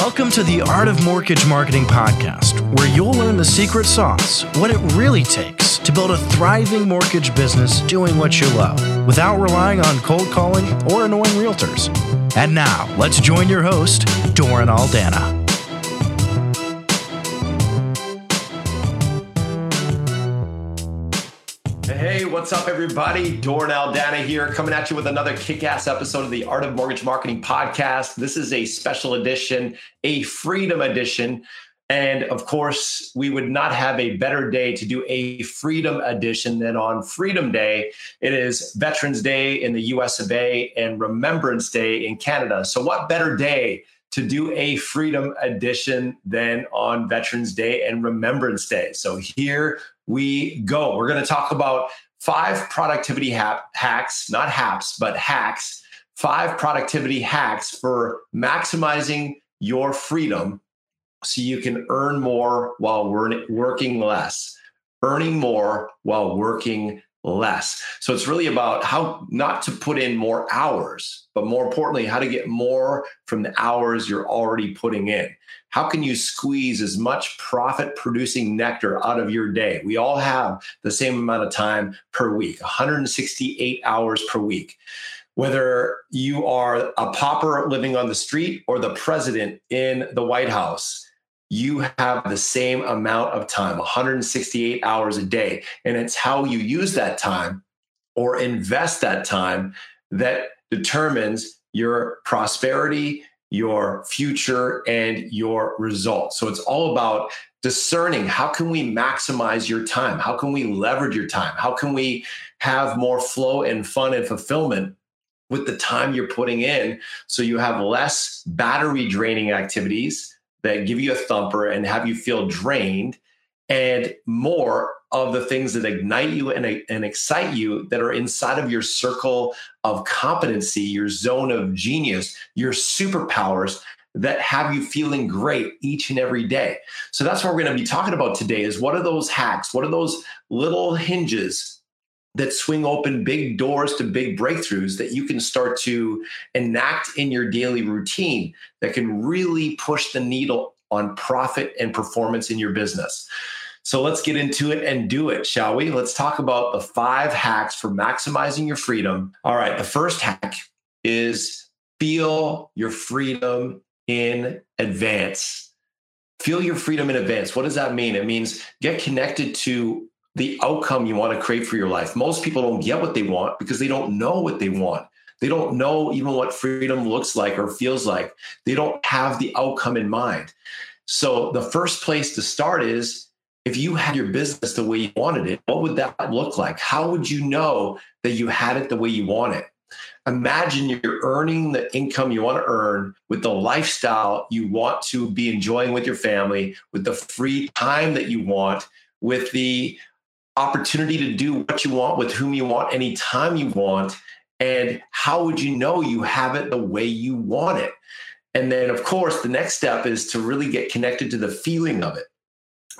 Welcome to the Art of Mortgage Marketing podcast, where you'll learn the secret sauce, what it really takes to build a thriving mortgage business doing what you love without relying on cold calling or annoying realtors. And now, let's join your host, Doran Aldana. What's up, everybody? Doran Aldana here, coming at you with another kick ass episode of the Art of Mortgage Marketing podcast. This is a special edition, a freedom edition. And of course, we would not have a better day to do a freedom edition than on Freedom Day. It is Veterans Day in the US of A and Remembrance Day in Canada. So, what better day to do a freedom edition than on Veterans Day and Remembrance Day? So, here we go. We're going to talk about five productivity ha- hacks, not haps, but hacks, five productivity hacks for maximizing your freedom so you can earn more while working less, earning more while working less. So it's really about how not to put in more hours, but more importantly, how to get more from the hours you're already putting in. How can you squeeze as much profit producing nectar out of your day? We all have the same amount of time per week, 168 hours per week. Whether you are a pauper living on the street or the president in the White House, you have the same amount of time 168 hours a day and it's how you use that time or invest that time that determines your prosperity your future and your results. So it's all about discerning how can we maximize your time? How can we leverage your time? How can we have more flow and fun and fulfillment with the time you're putting in so you have less battery draining activities that give you a thumper and have you feel drained and more of the things that ignite you and, and excite you that are inside of your circle of competency, your zone of genius, your superpowers that have you feeling great each and every day. So that's what we're going to be talking about today is what are those hacks? What are those little hinges that swing open big doors to big breakthroughs that you can start to enact in your daily routine that can really push the needle on profit and performance in your business. So let's get into it and do it, shall we? Let's talk about the five hacks for maximizing your freedom. All right, the first hack is feel your freedom in advance. Feel your freedom in advance. What does that mean? It means get connected to the outcome you want to create for your life. Most people don't get what they want because they don't know what they want. They don't know even what freedom looks like or feels like. They don't have the outcome in mind. So, the first place to start is if you had your business the way you wanted it, what would that look like? How would you know that you had it the way you want it? Imagine you're earning the income you want to earn with the lifestyle you want to be enjoying with your family, with the free time that you want, with the opportunity to do what you want with whom you want anytime you want and how would you know you have it the way you want it and then of course the next step is to really get connected to the feeling of it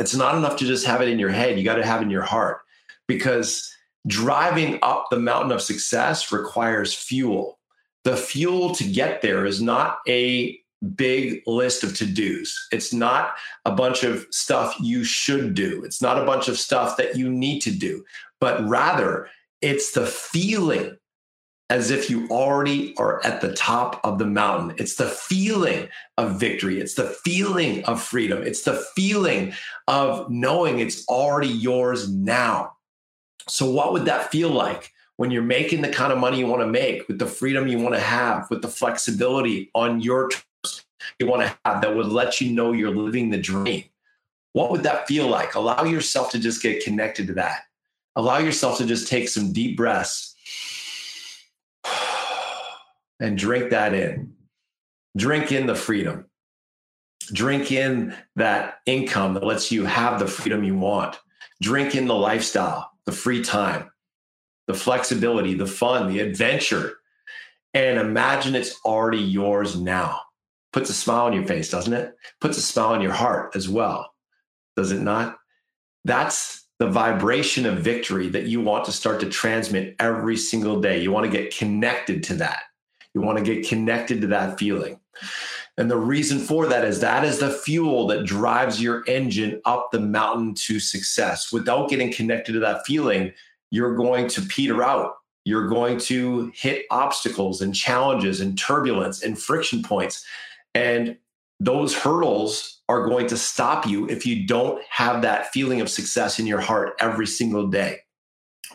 it's not enough to just have it in your head you got to have it in your heart because driving up the mountain of success requires fuel the fuel to get there is not a big list of to dos. It's not a bunch of stuff you should do. It's not a bunch of stuff that you need to do, but rather it's the feeling as if you already are at the top of the mountain. It's the feeling of victory. It's the feeling of freedom. It's the feeling of knowing it's already yours now. So, what would that feel like? when you're making the kind of money you want to make, with the freedom you want to have, with the flexibility on your terms you want to have that would let you know you're living the dream. What would that feel like? Allow yourself to just get connected to that. Allow yourself to just take some deep breaths and drink that in. Drink in the freedom. Drink in that income that lets you have the freedom you want. Drink in the lifestyle, the free time, the flexibility, the fun, the adventure. And imagine it's already yours now puts a smile on your face, doesn't it? Puts a smile on your heart as well, does it not? That's the vibration of victory that you want to start to transmit every single day. You want to get connected to that. You want to get connected to that feeling. And the reason for that is that is the fuel that drives your engine up the mountain to success. Without getting connected to that feeling, you're going to peter out. You're going to hit obstacles and challenges and turbulence and friction points. And those hurdles are going to stop you if you don't have that feeling of success in your heart every single day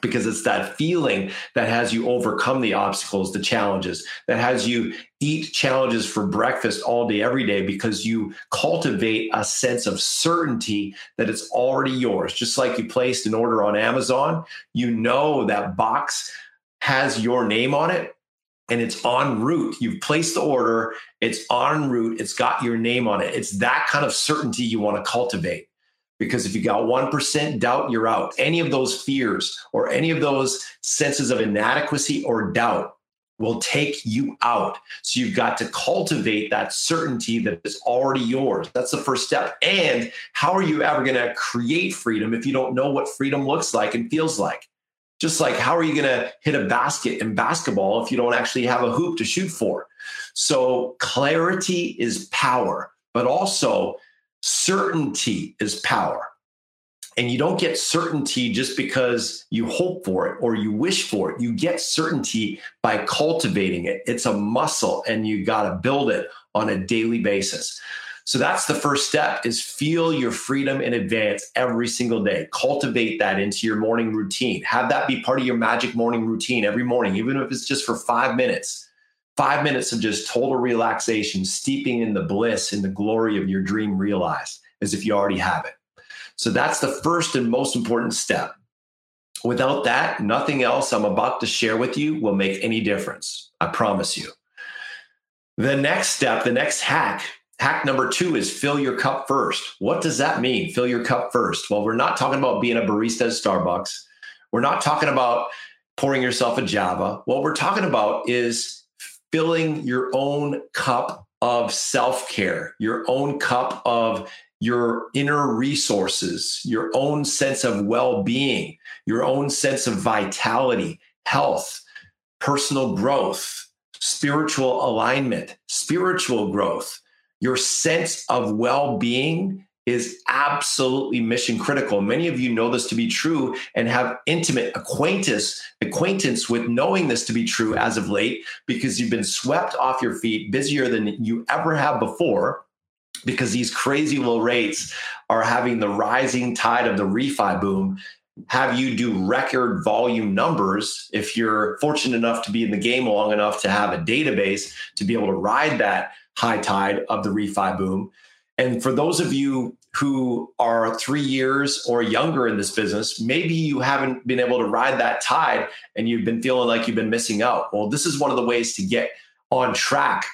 because it's that feeling that has you overcome the obstacles, the challenges, that has you eat challenges for breakfast all day, every day, because you cultivate a sense of certainty that it's already yours. Just like you placed an order on Amazon, you know that box has your name on it and it's en route. You've placed the order, it's en route, it's got your name on it. It's that kind of certainty you want to cultivate. Because if you got 1% doubt, you're out. Any of those fears or any of those senses of inadequacy or doubt will take you out. So you've got to cultivate that certainty that is already yours. That's the first step. And how are you ever going to create freedom if you don't know what freedom looks like and feels like? Just like how are you going to hit a basket in basketball if you don't actually have a hoop to shoot for? So clarity is power, but also certainty is power. And you don't get certainty just because you hope for it or you wish for it. You get certainty by cultivating it. It's a muscle and you got to build it on a daily basis. So that's the first step is feel your freedom in advance every single day. Cultivate that into your morning routine. Have that be part of your magic morning routine every morning, even if it's just for 5 minutes. 5 minutes of just total relaxation, steeping in the bliss and the glory of your dream realized as if you already have it. So that's the first and most important step. Without that, nothing else I'm about to share with you will make any difference. I promise you. The next step, the next hack, hack number two is fill your cup first. What does that mean? Fill your cup first. Well, we're not talking about being a barista at Starbucks. We're not talking about pouring yourself a Java. What we're talking about is filling your own cup of self care, your own cup of your inner resources, your own sense of well being, your own sense of vitality, health, personal growth, spiritual alignment, spiritual growth, your sense of well being is absolutely mission critical. Many of you know this to be true and have intimate acquaintance acquaintance with knowing this to be true as of late because you've been swept off your feet busier than you ever have before because these crazy low rates are having the rising tide of the refi boom have you do record volume numbers if you're fortunate enough to be in the game long enough to have a database to be able to ride that high tide of the refi boom and for those of you who are three years or younger in this business, maybe you haven't been able to ride that tide and you've been feeling like you've been missing out. Well, this is one of the ways to get on track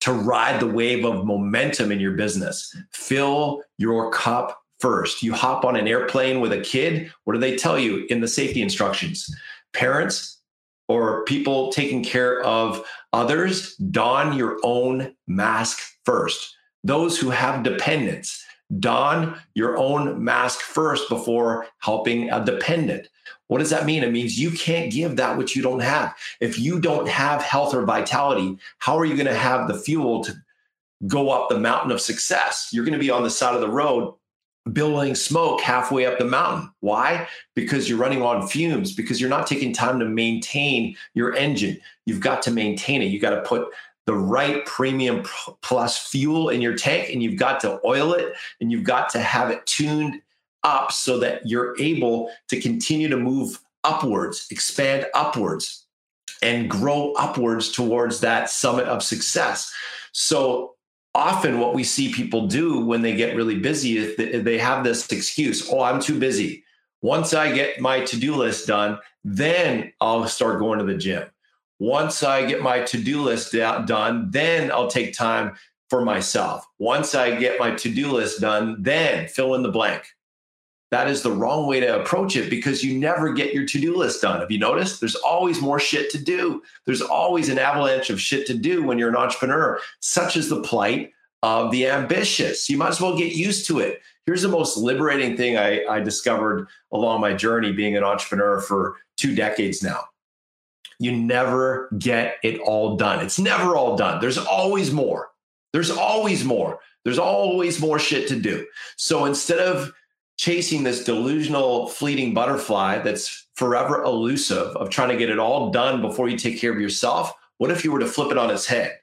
to ride the wave of momentum in your business. Fill your cup first. You hop on an airplane with a kid. What do they tell you in the safety instructions? Parents or people taking care of others, don your own mask first those who have dependents. Don your own mask first before helping a dependent. What does that mean? It means you can't give that which you don't have. If you don't have health or vitality, how are you going to have the fuel to go up the mountain of success? You're going to be on the side of the road billowing smoke halfway up the mountain. Why? Because you're running on fumes, because you're not taking time to maintain your engine. You've got to maintain it. You got to put the right premium plus fuel in your tank and you've got to oil it and you've got to have it tuned up so that you're able to continue to move upwards, expand upwards, and grow upwards towards that summit of success. So often, what we see people do when they get really busy is they have this excuse oh, I'm too busy. Once I get my to do list done, then I'll start going to the gym. Once I get my to do list done, then I'll take time for myself. Once I get my to do list done, then fill in the blank. That is the wrong way to approach it because you never get your to do list done. Have you noticed? There's always more shit to do. There's always an avalanche of shit to do when you're an entrepreneur. Such is the plight of the ambitious. You might as well get used to it. Here's the most liberating thing I, I discovered along my journey being an entrepreneur for two decades now you never get it all done. It's never all done. There's always more. There's always more. There's always more shit to do. So instead of chasing this delusional fleeting butterfly that's forever elusive of trying to get it all done before you take care of yourself, what if you were to flip it on its head?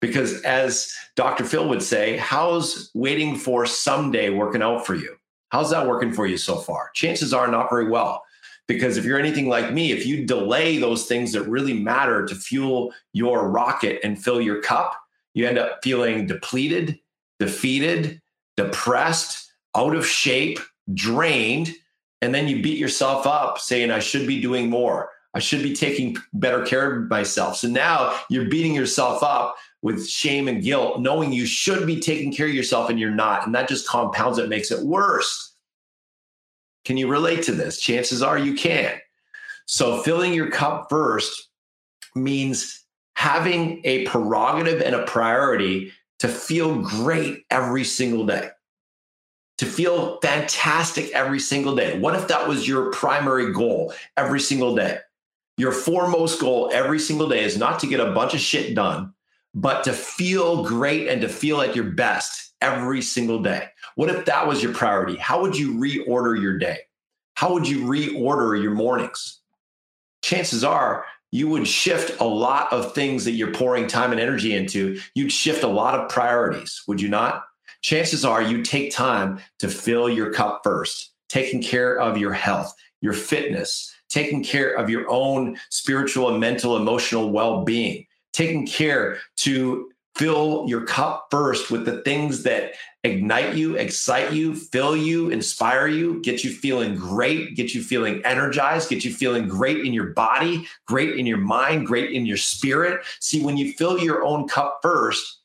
Because as Dr. Phil would say, how's waiting for someday working out for you? How's that working for you so far? Chances are not very well. Because if you're anything like me, if you delay those things that really matter to fuel your rocket and fill your cup, you end up feeling depleted, defeated, depressed, out of shape, drained. And then you beat yourself up saying, I should be doing more. I should be taking better care of myself. So now you're beating yourself up with shame and guilt, knowing you should be taking care of yourself and you're not. And that just compounds it, makes it worse. Can you relate to this? Chances are you can. So filling your cup first means having a prerogative and a priority to feel great every single day, to feel fantastic every single day. What if that was your primary goal every single day? Your foremost goal every single day is not to get a bunch of shit done, but to feel great and to feel at your best every single day. What if that was your priority? How would you reorder your day? How would you reorder your mornings? Chances are you would shift a lot of things that you're pouring time and energy into. You'd shift a lot of priorities, would you not? Chances are you take time to fill your cup first, taking care of your health, your fitness, taking care of your own spiritual and mental, emotional well being, taking care to fill your cup first with the things that ignite you, excite you, fill you, inspire you, get you feeling great, get you feeling energized, get you feeling great in your body, great in your mind, great in your spirit. See, when you fill your own cup first,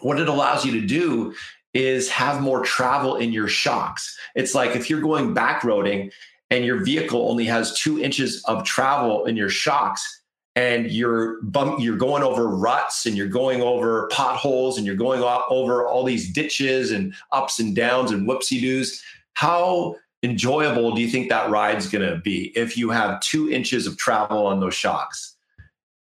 what it allows you to do is have more travel in your shocks. It's like if you're going back roading and your vehicle only has two inches of travel in your shocks, and you're bump, you're going over ruts and you're going over potholes and you're going over all these ditches and ups and downs and whoopsie doos. How enjoyable do you think that ride's going to be if you have two inches of travel on those shocks?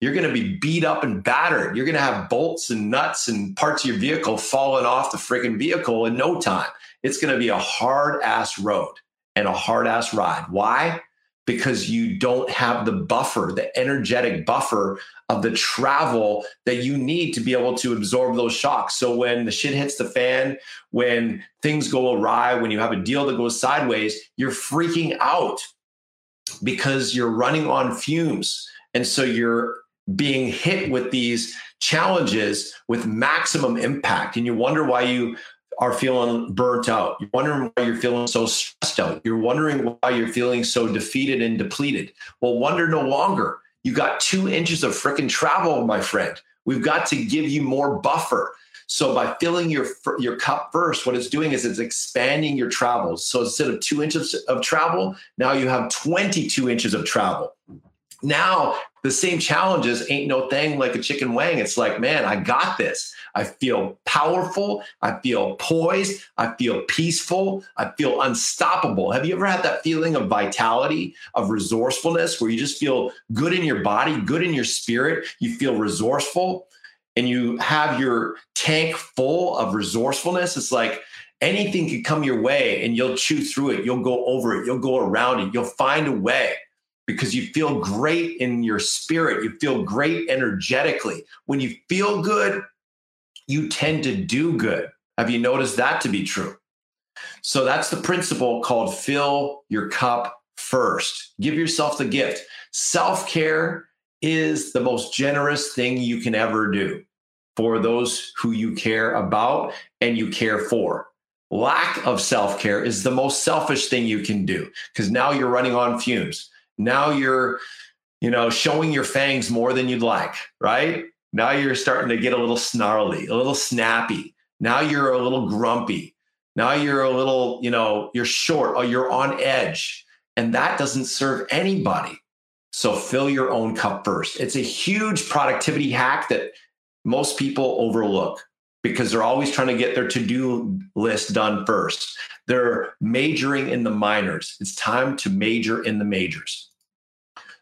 You're going to be beat up and battered. You're going to have bolts and nuts and parts of your vehicle falling off the freaking vehicle in no time. It's going to be a hard ass road and a hard ass ride. Why? Because you don't have the buffer, the energetic buffer of the travel that you need to be able to absorb those shocks. So when the shit hits the fan, when things go awry, when you have a deal that goes sideways, you're freaking out because you're running on fumes. And so you're being hit with these challenges with maximum impact. And you wonder why you are feeling burnt out. You're wondering why you're feeling so stressed out. You're wondering why you're feeling so defeated and depleted. Well, wonder no longer. You got two inches of freaking travel, my friend. We've got to give you more buffer. So by filling your your cup first, what it's doing is it's expanding your travels. So instead of two inches of travel, now you have 22 inches of travel. Now the same challenges ain't no thing like a chicken wang. It's like, man, I got this. I feel powerful. I feel poised. I feel peaceful. I feel unstoppable. Have you ever had that feeling of vitality, of resourcefulness, where you just feel good in your body, good in your spirit? You feel resourceful and you have your tank full of resourcefulness. It's like, anything could come your way and you'll chew through it. You'll go over it. You'll go around it. You'll find a way because you feel great in your spirit. You feel great energetically. When you feel good, you tend to do good. Have you noticed that to be true? So that's the principle called fill your cup first. Give yourself the gift. Self care is the most generous thing you can ever do for those who you care about and you care for. Lack of self care is the most selfish thing you can do because now you're running on fumes. Now you're, you know, showing your fangs more than you'd like, right? Now you're starting to get a little snarly, a little snappy. Now you're a little grumpy. Now you're a little, you know, you're short or you're on edge. And that doesn't serve anybody. So fill your own cup first. It's a huge productivity hack that most people overlook because they're always trying to get their to do list done first. They're majoring in the minors. It's time to major in the majors.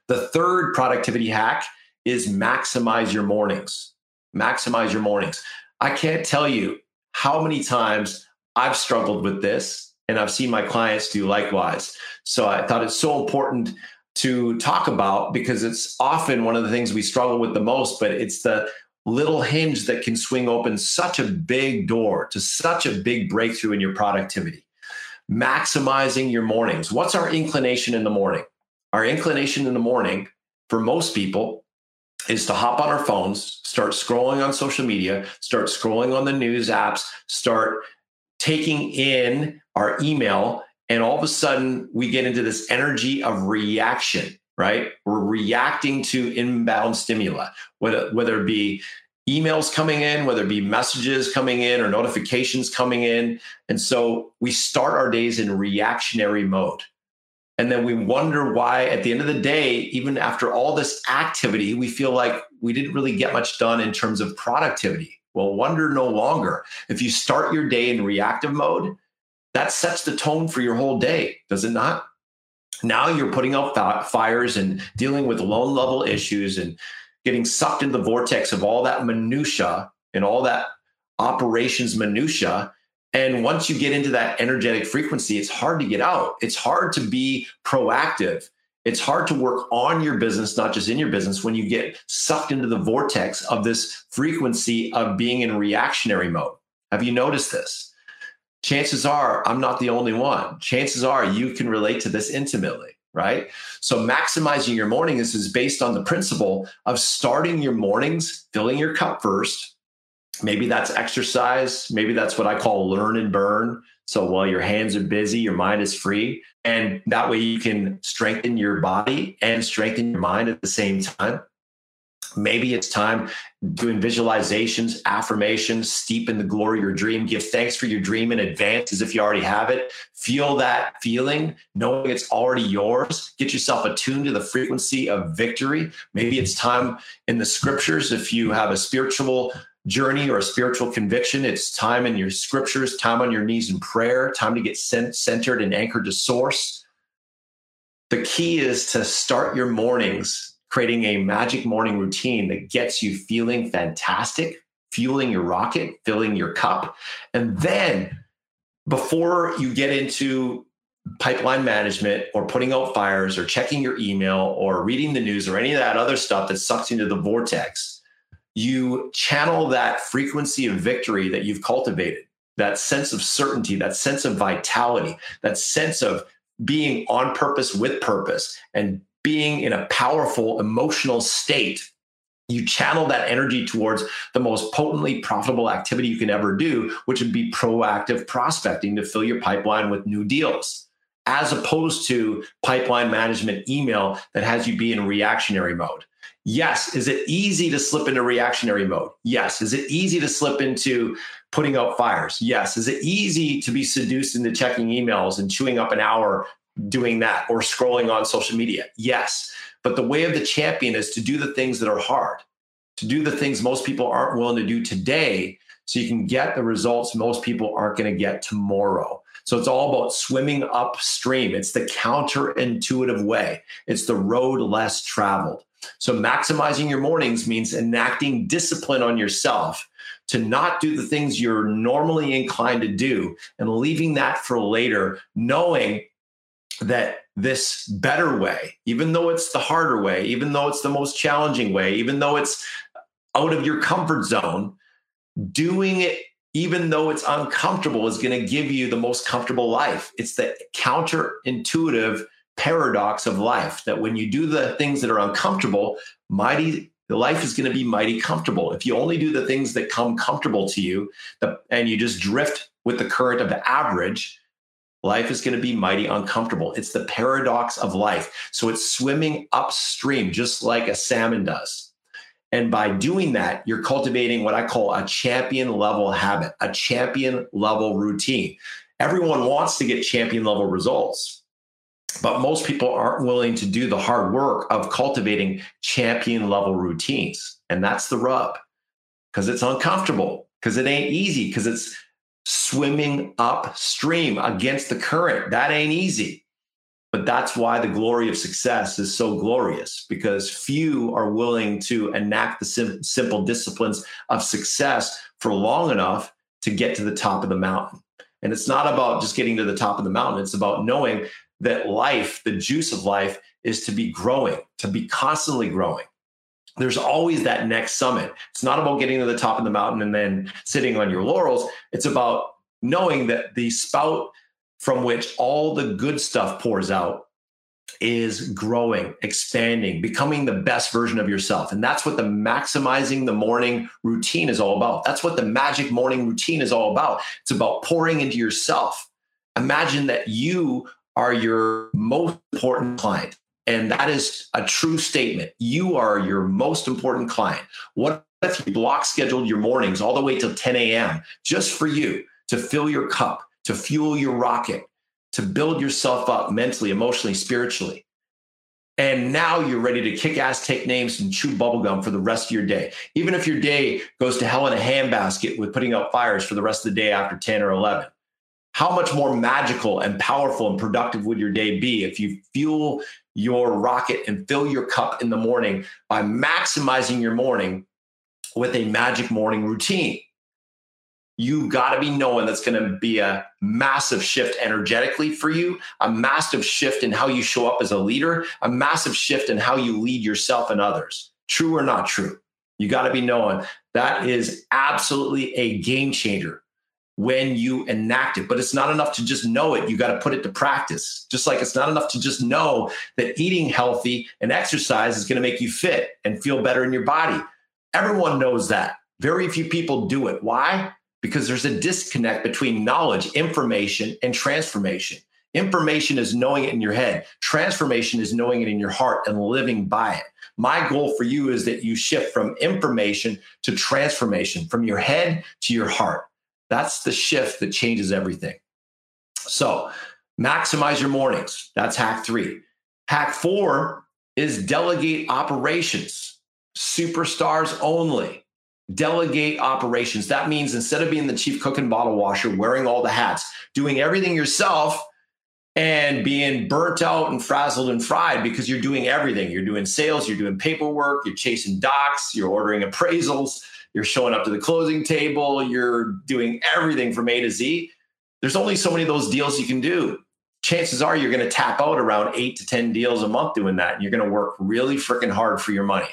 The third productivity hack is maximize your mornings. Maximize your mornings. I can't tell you how many times I've struggled with this and I've seen my clients do likewise. So I thought it's so important to talk about because it's often one of the things we struggle with the most, but it's the little hinge that can swing open such a big door to such a big breakthrough in your productivity. Maximizing your mornings. What's our inclination in the morning? Our inclination in the morning for most people is to hop on our phones, start scrolling on social media, start scrolling on the news apps, start taking in our email, and all of a sudden we get into this energy of reaction, right? We're reacting to inbound stimuli, whether, whether it be emails coming in, whether it be messages coming in or notifications coming in. And so we start our days in reactionary mode. And then we wonder why, at the end of the day, even after all this activity, we feel like we didn't really get much done in terms of productivity. Well, wonder no longer. If you start your day in reactive mode, that sets the tone for your whole day, does it not? Now you're putting out fires and dealing with low level issues and getting sucked into the vortex of all that minutia and all that operations minutia and once you get into that energetic frequency, it's hard to get out. It's hard to be proactive. It's hard to work on your business, not just in your business, when you get sucked into the vortex of this frequency of being in reactionary mode. Have you noticed this? Chances are I'm not the only one. Chances are you can relate to this intimately, right? So, maximizing your mornings is based on the principle of starting your mornings, filling your cup first, Maybe that's exercise. Maybe that's what I call learn and burn. So while your hands are busy, your mind is free. And that way you can strengthen your body and strengthen your mind at the same time. Maybe it's time doing visualizations, affirmations, steep in the glory of your dream. Give thanks for your dream in advance as if you already have it. Feel that feeling, knowing it's already yours. Get yourself attuned to the frequency of victory. Maybe it's time in the scriptures, if you have a spiritual journey or a spiritual conviction. It's time in your scriptures, time on your knees in prayer, time to get centered and anchored to source. The key is to start your mornings creating a magic morning routine that gets you feeling fantastic, fueling your rocket, filling your cup. And then before you get into pipeline management or putting out fires or checking your email or reading the news or any of that other stuff that sucks into the vortex, you channel that frequency of victory that you've cultivated, that sense of certainty, that sense of vitality, that sense of being on purpose with purpose and being in a powerful emotional state. You channel that energy towards the most potently profitable activity you can ever do, which would be proactive prospecting to fill your pipeline with new deals, as opposed to pipeline management email that has you be in reactionary mode. Yes. Is it easy to slip into reactionary mode? Yes. Is it easy to slip into putting out fires? Yes. Is it easy to be seduced into checking emails and chewing up an hour doing that or scrolling on social media? Yes. But the way of the champion is to do the things that are hard, to do the things most people aren't willing to do today so you can get the results most people aren't going to get tomorrow. So it's all about swimming upstream. It's the counterintuitive way, it's the road less traveled. So, maximizing your mornings means enacting discipline on yourself to not do the things you're normally inclined to do and leaving that for later, knowing that this better way, even though it's the harder way, even though it's the most challenging way, even though it's out of your comfort zone, doing it even though it's uncomfortable is going to give you the most comfortable life. It's the counterintuitive paradox of life that when you do the things that are uncomfortable, mighty life is going to be mighty comfortable. If you only do the things that come comfortable to you the, and you just drift with the current of the average, life is going to be mighty uncomfortable. It's the paradox of life. So it's swimming upstream, just like a salmon does. And by doing that, you're cultivating what I call a champion level habit, a champion level routine. Everyone wants to get champion level results but most people aren't willing to do the hard work of cultivating champion level routines. And that's the rub because it's uncomfortable, because it ain't easy, because it's swimming upstream against the current. That ain't easy. But that's why the glory of success is so glorious because few are willing to enact the sim- simple disciplines of success for long enough to get to the top of the mountain. And it's not about just getting to the top of the mountain, it's about knowing that life, the juice of life, is to be growing, to be constantly growing. There's always that next summit. It's not about getting to the top of the mountain and then sitting on your laurels. It's about knowing that the spout from which all the good stuff pours out is growing, expanding, becoming the best version of yourself. And that's what the maximizing the morning routine is all about. That's what the magic morning routine is all about. It's about pouring into yourself. Imagine that you are your most important client. And that is a true statement. You are your most important client. What if you block scheduled your mornings all the way till 10 a.m. just for you to fill your cup, to fuel your rocket, to build yourself up mentally, emotionally, spiritually. And now you're ready to kick ass, take names, and chew bubblegum for the rest of your day. Even if your day goes to hell in a handbasket with putting out fires for the rest of the day after 10 or 11. How much more magical and powerful and productive would your day be if you fuel your rocket and fill your cup in the morning by maximizing your morning with a magic morning routine? you got to be knowing that's going to be a massive shift energetically for you, a massive shift in how you show up as a leader, a massive shift in how you lead yourself and others. True or not true? You got to be knowing that is absolutely a game changer when you enact it. But it's not enough to just know it. You got to put it to practice. Just like it's not enough to just know that eating healthy and exercise is going to make you fit and feel better in your body. Everyone knows that. Very few people do it. Why? because there's a disconnect between knowledge, information, and transformation. Information is knowing it in your head, transformation is knowing it in your heart and living by it. My goal for you is that you shift from information to transformation, from your head to your heart. That's the shift that changes everything. So, maximize your mornings. That's hack three. Hack four is delegate operations, superstars only delegate operations. That means instead of being the chief cook and bottle washer, wearing all the hats, doing everything yourself and being burnt out and frazzled and fried because you're doing everything. You're doing sales, you're doing paperwork, you're chasing docs, you're ordering appraisals, you're showing up to the closing table, you're doing everything from A to Z. There's only so many of those deals you can do. Chances are you're going to tap out around eight to 10 deals a month doing that. And you're going to work really freaking hard for your money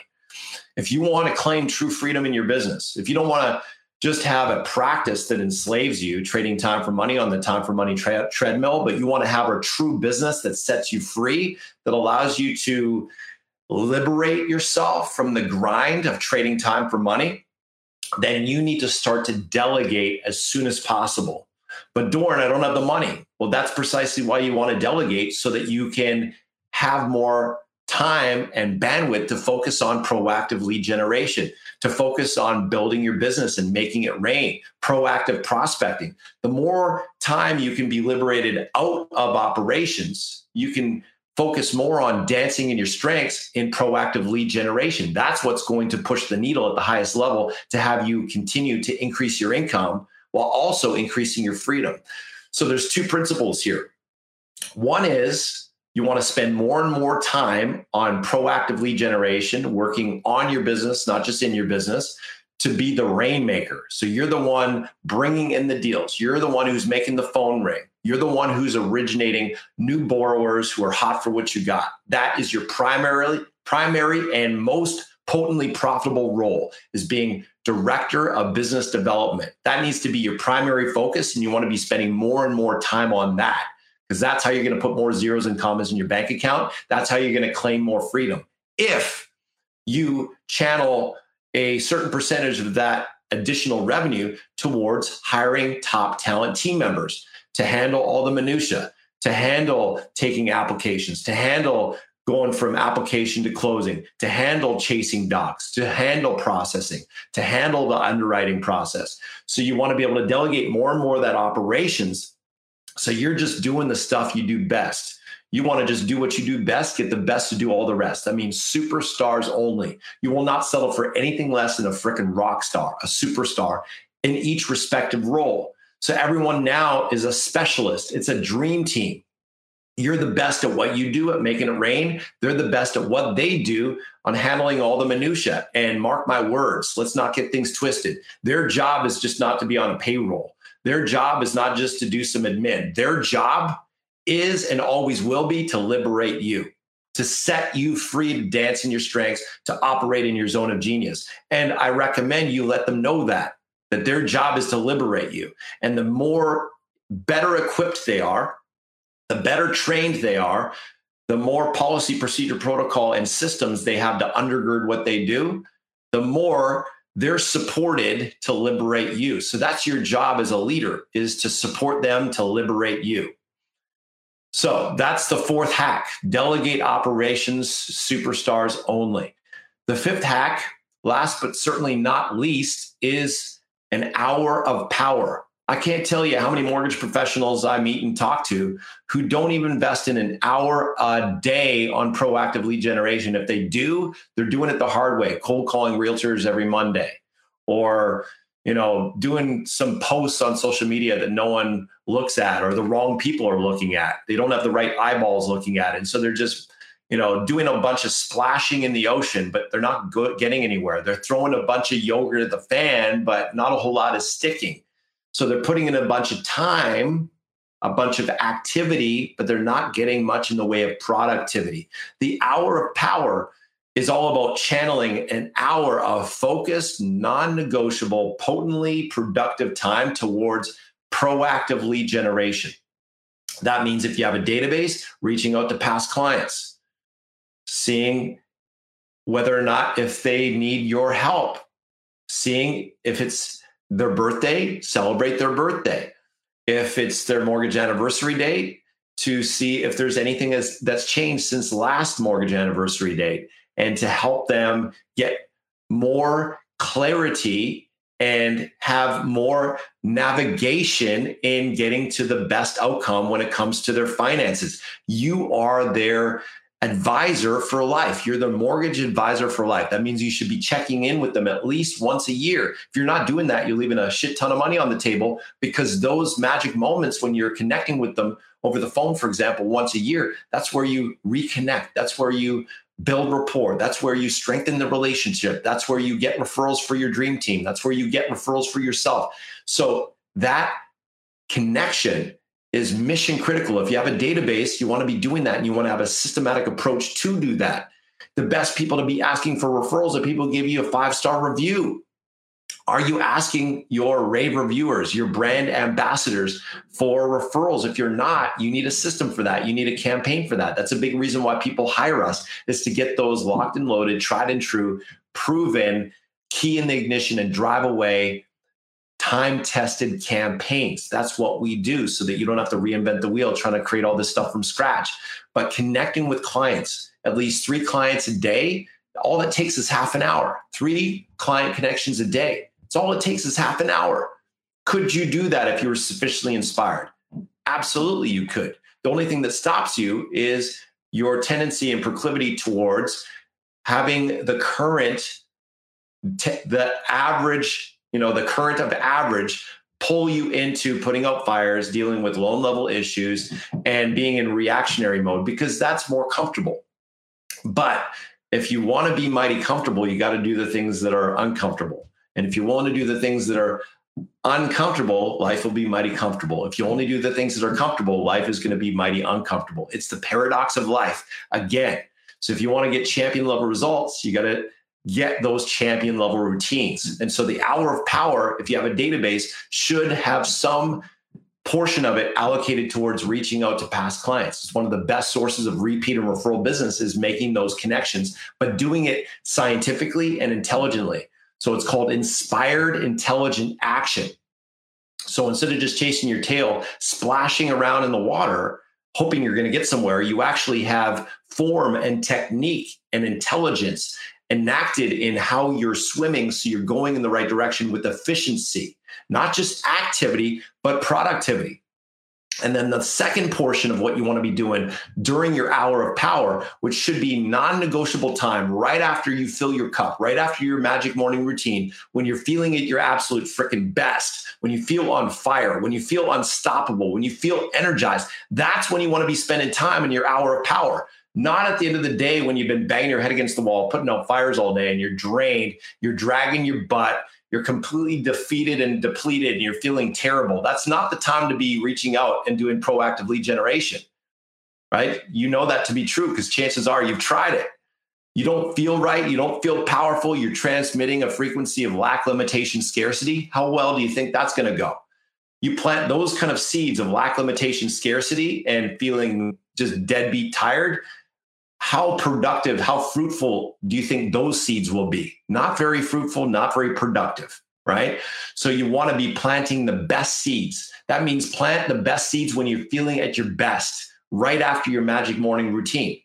if you want to claim true freedom in your business, if you don't want to just have a practice that enslaves you, trading time for money on the time for money tra- treadmill, but you want to have a true business that sets you free, that allows you to liberate yourself from the grind of trading time for money, then you need to start to delegate as soon as possible. But Dorn, I don't have the money. Well, that's precisely why you want to delegate so that you can have more time and bandwidth to focus on proactive lead generation, to focus on building your business and making it rain, proactive prospecting. The more time you can be liberated out of operations, you can focus more on dancing in your strengths in proactive lead generation. That's what's going to push the needle at the highest level to have you continue to increase your income while also increasing your freedom. So there's two principles here. One is you want to spend more and more time on proactive lead generation, working on your business, not just in your business, to be the rainmaker. So you're the one bringing in the deals. You're the one who's making the phone ring. You're the one who's originating new borrowers who are hot for what you got. That is your primarily primary and most potently profitable role is being director of business development. That needs to be your primary focus and you want to be spending more and more time on that because that's how you're going to put more zeros and commas in your bank account. That's how you're going to claim more freedom. If you channel a certain percentage of that additional revenue towards hiring top talent team members to handle all the minutia, to handle taking applications, to handle going from application to closing, to handle chasing docs, to handle processing, to handle the underwriting process. So you want to be able to delegate more and more of that operations so you're just doing the stuff you do best. You want to just do what you do best, get the best to do all the rest. That means superstars only. You will not settle for anything less than a freaking rock star, a superstar in each respective role. So everyone now is a specialist. It's a dream team. You're the best at what you do at making it rain. They're the best at what they do on handling all the minutia. And mark my words, let's not get things twisted. Their job is just not to be on a payroll. Their job is not just to do some admin. Their job is and always will be to liberate you, to set you free to dance in your strengths, to operate in your zone of genius. And I recommend you let them know that that their job is to liberate you. And the more better equipped they are, the better trained they are, the more policy, procedure, protocol, and systems they have to undergird what they do, the more they're supported to liberate you. So that's your job as a leader is to support them to liberate you. So that's the fourth hack. Delegate operations superstars only. The fifth hack, last but certainly not least, is an hour of power. I can't tell you how many mortgage professionals I meet and talk to who don't even invest in an hour a day on proactive lead generation. If they do, they're doing it the hard way, cold calling realtors every Monday or you know doing some posts on social media that no one looks at or the wrong people are looking at. They don't have the right eyeballs looking at it. And so they're just you know, doing a bunch of splashing in the ocean, but they're not good, getting anywhere. They're throwing a bunch of yogurt at the fan, but not a whole lot is sticking. So they're putting in a bunch of time, a bunch of activity, but they're not getting much in the way of productivity. The hour of power is all about channeling an hour of focused, non negotiable, potently productive time towards proactive lead generation. That means if you have a database, reaching out to past clients seeing whether or not if they need your help, seeing if it's their birthday, celebrate their birthday. If it's their mortgage anniversary date, to see if there's anything that's, that's changed since last mortgage anniversary date and to help them get more clarity and have more navigation in getting to the best outcome when it comes to their finances. You are their advisor for life. You're the mortgage advisor for life. That means you should be checking in with them at least once a year. If you're not doing that, you're leaving a shit ton of money on the table because those magic moments when you're connecting with them over the phone, for example, once a year, that's where you reconnect. That's where you build rapport. That's where you strengthen the relationship. That's where you get referrals for your dream team. That's where you get referrals for yourself. So that connection is mission critical. If you have a database, you want to be doing that and you want to have a systematic approach to do that. The best people to be asking for referrals are people give you a five star review. Are you asking your rave reviewers, your brand ambassadors for referrals? If you're not, you need a system for that. You need a campaign for that. That's a big reason why people hire us is to get those locked and loaded, tried and true, proven, key in the ignition and drive away time tested campaigns. That's what we do so that you don't have to reinvent the wheel trying to create all this stuff from scratch. But connecting with clients, at least three clients a day, all that takes is half an hour. Three client connections a day. It's all it takes is half an hour. Could you do that if you were sufficiently inspired? Absolutely, you could. The only thing that stops you is your tendency and proclivity towards having the current, the average you know, the current of average pull you into putting out fires, dealing with loan level issues, and being in reactionary mode because that's more comfortable. But if you want to be mighty comfortable, you got to do the things that are uncomfortable. And if you want to do the things that are uncomfortable, life will be mighty comfortable. If you only do the things that are comfortable, life is going to be mighty uncomfortable. It's the paradox of life again. So if you want to get champion level results, you got to get those champion level routines. And so the hour of power, if you have a database, should have some portion of it allocated towards reaching out to past clients. It's one of the best sources of repeat and referral business is making those connections, but doing it scientifically and intelligently. So it's called inspired intelligent action. So instead of just chasing your tail, splashing around in the water, hoping you're going to get somewhere, you actually have form and technique and intelligence enacted in how you're swimming so you're going in the right direction with efficiency, not just activity, but productivity. And then the second portion of what you want to be doing during your hour of power, which should be non negotiable time right after you fill your cup, right after your magic morning routine, when you're feeling at your absolute freaking best, when you feel on fire, when you feel unstoppable, when you feel energized, that's when you want to be spending time in your hour of power. Not at the end of the day when you've been banging your head against the wall, putting out fires all day and you're drained, you're dragging your butt, you're completely defeated and depleted, and you're feeling terrible. That's not the time to be reaching out and doing proactive lead generation, right? You know that to be true because chances are you've tried it. You don't feel right. You don't feel powerful. You're transmitting a frequency of lack, limitation, scarcity. How well do you think that's going to go? You plant those kind of seeds of lack, limitation, scarcity, and feeling just deadbeat tired how productive, how fruitful do you think those seeds will be? Not very fruitful, not very productive, right? So you want to be planting the best seeds. That means plant the best seeds when you're feeling at your best, right after your magic morning routine.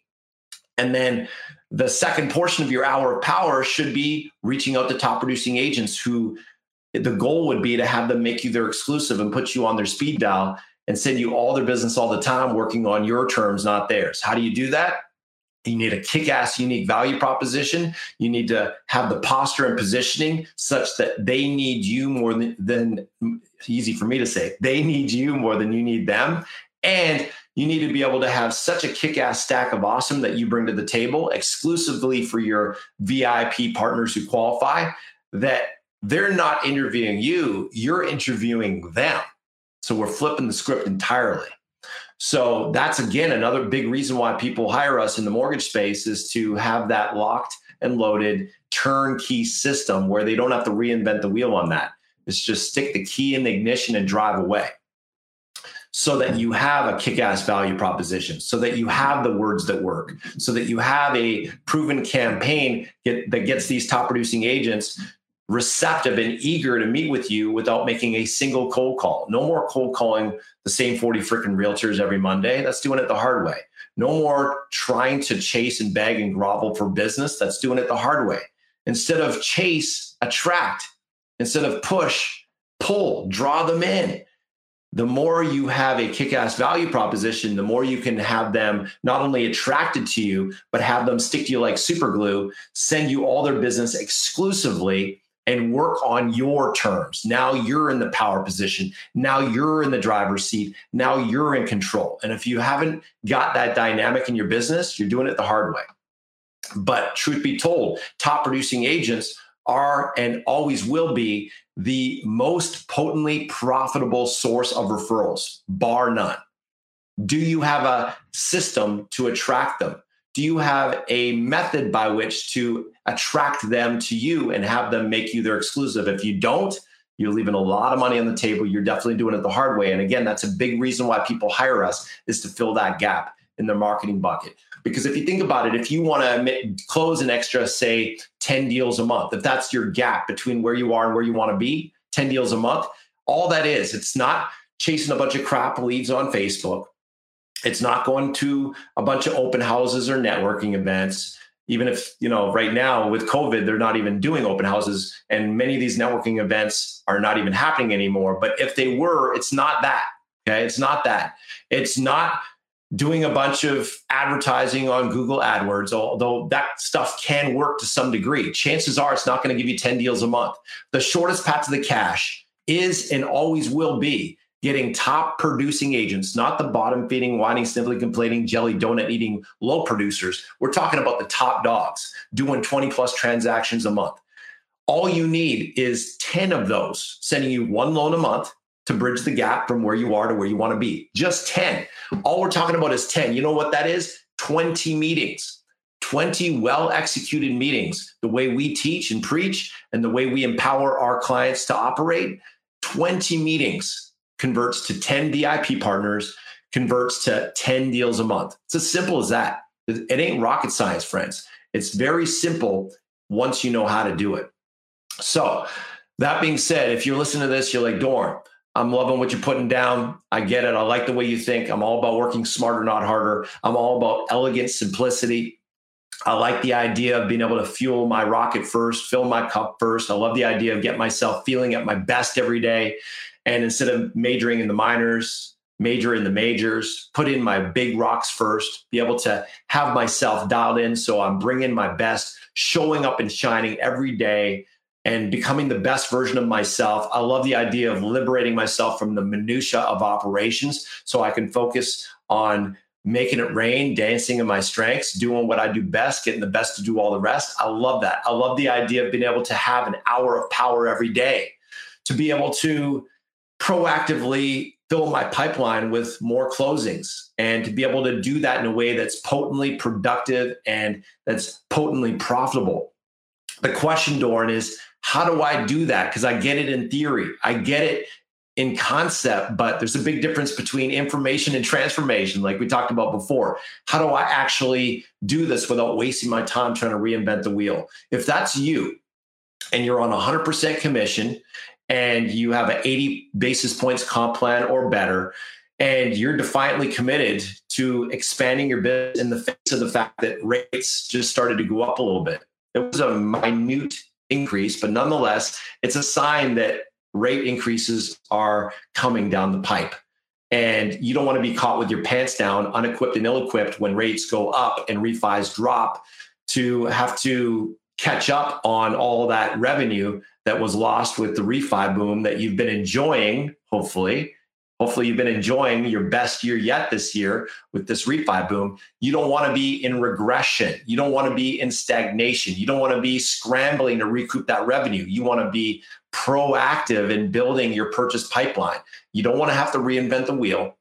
And then the second portion of your hour of power should be reaching out to top producing agents who the goal would be to have them make you their exclusive and put you on their speed dial and send you all their business all the time working on your terms, not theirs. How do you do that? You need a kick ass unique value proposition. You need to have the posture and positioning such that they need you more than, than easy for me to say, they need you more than you need them. And you need to be able to have such a kick ass stack of awesome that you bring to the table exclusively for your VIP partners who qualify that they're not interviewing you, you're interviewing them. So we're flipping the script entirely. So that's again another big reason why people hire us in the mortgage space is to have that locked and loaded turnkey system where they don't have to reinvent the wheel on that. It's just stick the key in the ignition and drive away. So that you have a kick ass value proposition, so that you have the words that work, so that you have a proven campaign get, that gets these top producing agents receptive and eager to meet with you without making a single cold call. No more cold calling the same 40 freaking realtors every Monday. That's doing it the hard way. No more trying to chase and beg and grovel for business. That's doing it the hard way. Instead of chase, attract. Instead of push, pull, draw them in. The more you have a kick ass value proposition, the more you can have them not only attracted to you, but have them stick to you like super glue, send you all their business exclusively and work on your terms. Now you're in the power position. Now you're in the driver's seat. Now you're in control. And if you haven't got that dynamic in your business, you're doing it the hard way. But truth be told, top producing agents are and always will be the most potently profitable source of referrals, bar none. Do you have a system to attract them? Do you have a method by which to attract them to you and have them make you their exclusive? If you don't, you're leaving a lot of money on the table. You're definitely doing it the hard way. And again, that's a big reason why people hire us is to fill that gap in their marketing bucket. Because if you think about it, if you want to close an extra, say, 10 deals a month, if that's your gap between where you are and where you want to be, 10 deals a month, all that is, it's not chasing a bunch of crap leads on Facebook. It's not going to a bunch of open houses or networking events. Even if, you know, right now with COVID, they're not even doing open houses and many of these networking events are not even happening anymore. But if they were, it's not that. Okay. It's not that. It's not doing a bunch of advertising on Google AdWords, although that stuff can work to some degree. Chances are it's not going to give you 10 deals a month. The shortest path to the cash is and always will be getting top producing agents, not the bottom feeding, whining, sniffling, complaining, jelly donut eating low producers. We're talking about the top dogs doing 20 plus transactions a month. All you need is 10 of those sending you one loan a month to bridge the gap from where you are to where you want to be. Just 10. All we're talking about is 10. You know what that is? 20 meetings. 20 well executed meetings, the way we teach and preach and the way we empower our clients to operate. 20 meetings converts to 10 VIP partners, converts to 10 deals a month. It's as simple as that. It ain't rocket science, friends. It's very simple once you know how to do it. So, that being said, if you're listening to this, you're like, Doran, I'm loving what you're putting down. I get it. I like the way you think. I'm all about working smarter, not harder. I'm all about elegant simplicity. I like the idea of being able to fuel my rocket first, fill my cup first. I love the idea of getting myself feeling at my best every day. And instead of majoring in the minors, major in the majors, put in my big rocks first, be able to have myself dialed in. So I'm bringing my best, showing up and shining every day, and becoming the best version of myself. I love the idea of liberating myself from the minutia of operations so I can focus on making it rain, dancing in my strengths, doing what I do best, getting the best to do all the rest. I love that. I love the idea of being able to have an hour of power every day, to be able to proactively fill my pipeline with more closings and to be able to do that in a way that's potently productive and that's potently profitable. The question, Doran, is how do I do that? Because I get it in theory, I get it in concept, but there's a big difference between information and transformation, like we talked about before. How do I actually do this without wasting my time trying to reinvent the wheel? If that's you and you're on 100% commission and you have an 80 basis points comp plan or better, and you're defiantly committed to expanding your business in the face of the fact that rates just started to go up a little bit. It was a minute increase, but nonetheless, it's a sign that rate increases are coming down the pipe. And you don't want to be caught with your pants down, unequipped and ill equipped when rates go up and refis drop to have to catch up on all that revenue that was lost with the refi boom that you've been enjoying, hopefully, Hopefully, you've been enjoying your best year yet this year with this refi boom. You don't want to be in regression. You don't want to be in stagnation. You don't want to be scrambling to recoup that revenue. You want to be proactive in building your purchase pipeline. You don't want to have to reinvent the wheel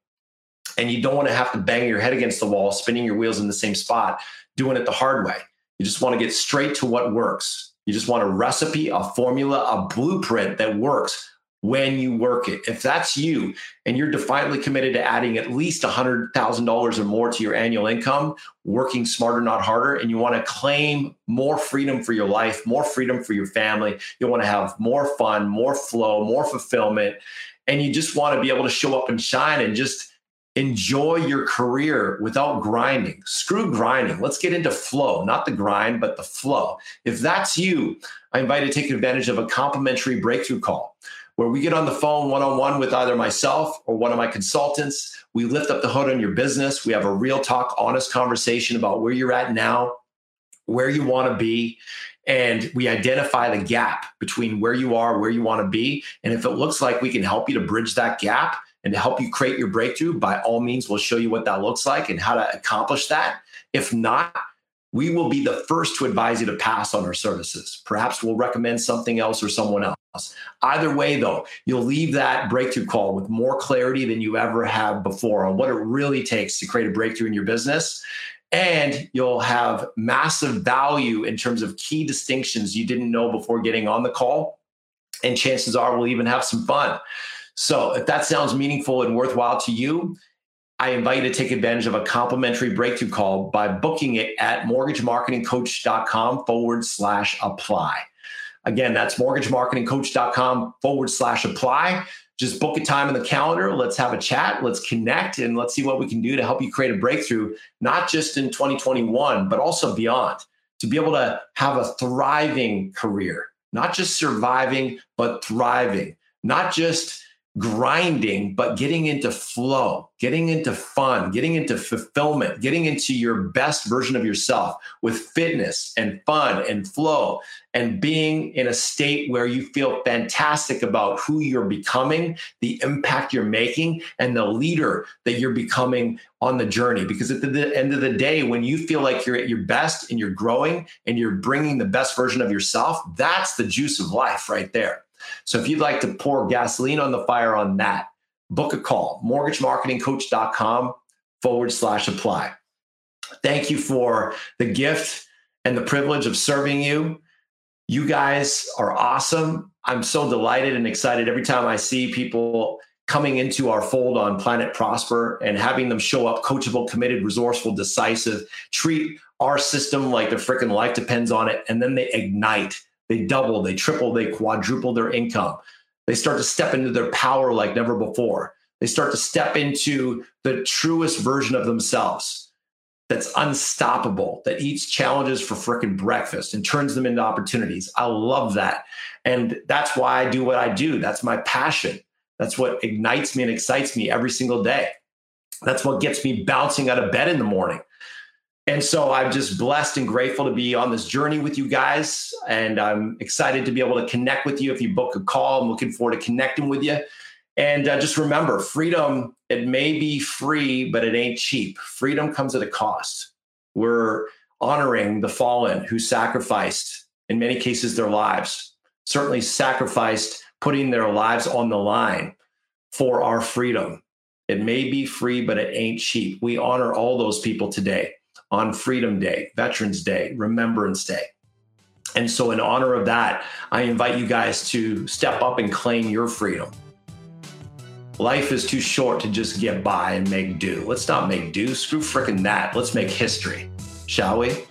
and you don't want to have to bang your head against the wall, spinning your wheels in the same spot, doing it the hard way. You just want to get straight to what works. You just want a recipe, a formula, a blueprint that works when you work it. If that's you and you're defiantly committed to adding at least $100,000 or more to your annual income, working smarter, not harder, and you want to claim more freedom for your life, more freedom for your family, you want to have more fun, more flow, more fulfillment, and you just want to be able to show up and shine and just enjoy your career without grinding. Screw grinding. Let's get into flow, not the grind, but the flow. If that's you, I invite you to take advantage of a complimentary breakthrough call where we get on the phone one on one with either myself or one of my consultants. We lift up the hood on your business. We have a real talk, honest conversation about where you're at now, where you want to be. And we identify the gap between where you are, where you want to be. And if it looks like we can help you to bridge that gap and to help you create your breakthrough, by all means, we'll show you what that looks like and how to accomplish that. If not, we will be the first to advise you to pass on our services. Perhaps we'll recommend something else or someone else. Either way, though, you'll leave that breakthrough call with more clarity than you ever have before on what it really takes to create a breakthrough in your business. And you'll have massive value in terms of key distinctions you didn't know before getting on the call. And chances are we'll even have some fun. So if that sounds meaningful and worthwhile to you, I invite you to take advantage of a complimentary breakthrough call by booking it at mortgagemarketingcoach.com forward slash apply. Again, that's mortgagemarketingcoach.com forward slash apply. Just book a time in the calendar. Let's have a chat. Let's connect and let's see what we can do to help you create a breakthrough, not just in 2021, but also beyond, to be able to have a thriving career, not just surviving, but thriving, not just grinding, but getting into flow, getting into fun, getting into fulfillment, getting into your best version of yourself with fitness and fun and flow, and being in a state where you feel fantastic about who you're becoming, the impact you're making, and the leader that you're becoming on the journey. Because at the end of the day, when you feel like you're at your best and you're growing and you're bringing the best version of yourself, that's the juice of life right there. So if you'd like to pour gasoline on the fire on that, book a call, mortgagemarketingcoach.com forward slash apply. Thank you for the gift and the privilege of serving you. You guys are awesome. I'm so delighted and excited every time I see people coming into our fold on Planet Prosper and having them show up coachable, committed, resourceful, decisive, treat our system like their freaking life depends on it, and then they ignite they double, they triple, they quadruple their income. They start to step into their power like never before. They start to step into the truest version of themselves that's unstoppable, that eats challenges for freaking breakfast and turns them into opportunities. I love that. And that's why I do what I do. That's my passion. That's what ignites me and excites me every single day. That's what gets me bouncing out of bed in the morning. And so I'm just blessed and grateful to be on this journey with you guys. And I'm excited to be able to connect with you. If you book a call, I'm looking forward to connecting with you. And uh, just remember freedom, it may be free, but it ain't cheap. Freedom comes at a cost. We're honoring the fallen who sacrificed, in many cases, their lives, certainly sacrificed putting their lives on the line for our freedom. It may be free, but it ain't cheap. We honor all those people today on Freedom Day, Veterans Day, Remembrance Day. And so, in honor of that, I invite you guys to step up and claim your freedom. Life is too short to just get by and make do. Let's not make do. Screw fricking that. Let's make history, shall we?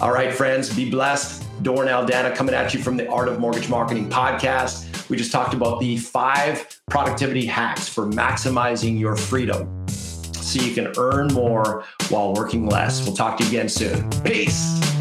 All right, friends, be blessed. Doran Aldana coming at you from the Art of Mortgage Marketing podcast. We just talked about the five productivity hacks for maximizing your freedom so you can earn more while working less. We'll talk to you again soon. Peace.